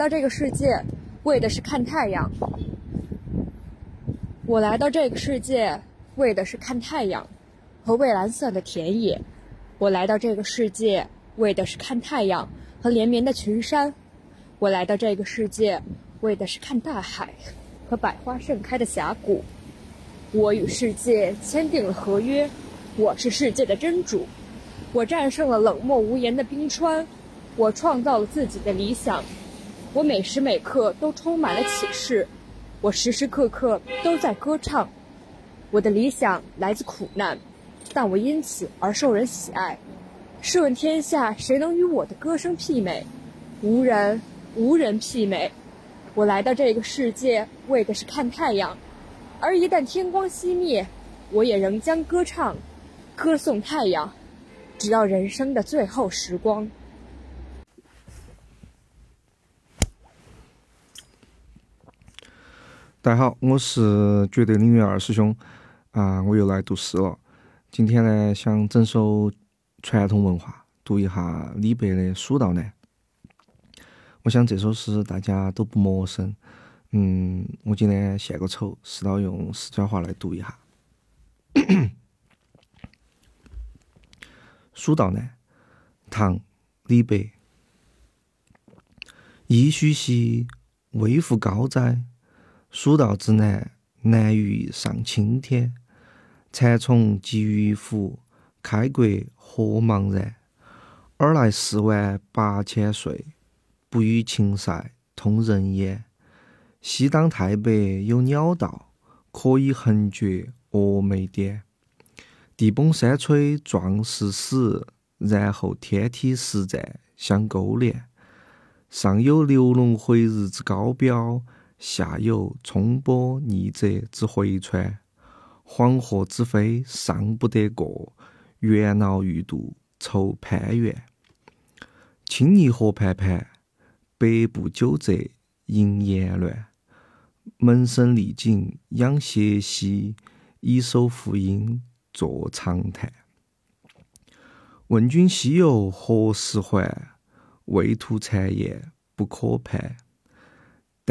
到这个世界，为的是看太阳。我来到这个世界，为的是看太阳和蔚蓝色的田野。我来到这个世界，为的是看太阳和连绵的群山。我来到这个世界，为的是看大海和百花盛开的峡谷。我与世界签订了合约，我是世界的真主。我战胜了冷漠无言的冰川，我创造了自己的理想。我每时每刻都充满了启示，我时时刻刻都在歌唱。我的理想来自苦难，但我因此而受人喜爱。试问天下谁能与我的歌声媲美？无人，无人媲美。我来到这个世界为的是看太阳，而一旦天光熄灭，我也仍将歌唱，歌颂太阳，直到人生的最后时光。大家好，我是绝对领域二师兄啊，我又来读诗了。今天呢，想整首传统文化，读一下李白的《蜀道难》。我想这首诗大家都不陌生。嗯，我今天献个丑，试到用四川话来读一下。《蜀道难》唐·李白。噫吁兮，危乎高哉！蜀道之难，难于上青天。蚕丛及鱼凫，开国何茫然。尔来四万八千岁，不与秦塞通人烟。西当太白有鸟道，可以横绝峨眉巅。地崩山摧壮士死，然后天梯石栈相勾连。上有流龙回日之高标。下有冲波逆折之回川，黄河之飞尚不得过，猿猱欲度愁攀援。青泥河盘盘，百步九折萦岩峦。门生丽景仰斜溪，以手复阴作长叹。问君西游何时还？畏途谗言不可攀。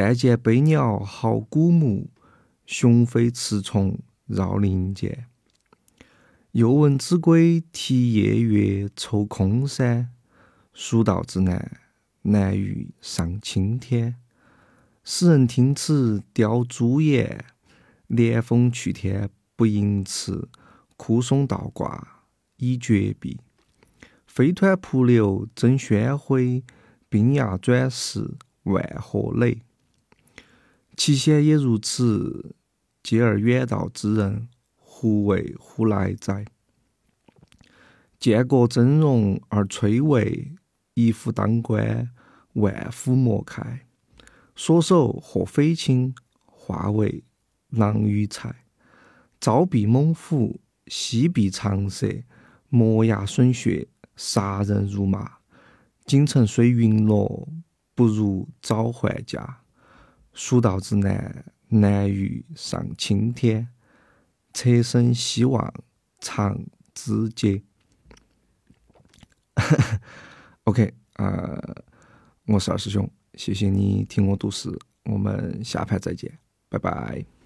但见悲鸟号古木，雄飞雌从绕林间。又闻子规啼夜月愁空山。蜀道之难，难于上青天。使人听此凋朱颜，连峰去天不盈尺。枯松倒挂已绝壁，飞湍瀑流争喧哗。冰崖转石万壑垒。其险也如此，嗟而远道之人，胡为乎来哉？见国峥嵘而崔嵬，一夫当关，万夫莫开。所守或匪亲，化为狼与豺。朝避猛虎，夕避长蛇，磨牙吮血，杀人如麻。锦城虽云落，不如早还家。蜀道之难，难于上青天。侧身西望长知节。OK，呃，我是二师兄，谢谢你听我读诗，我们下盘再见，拜拜。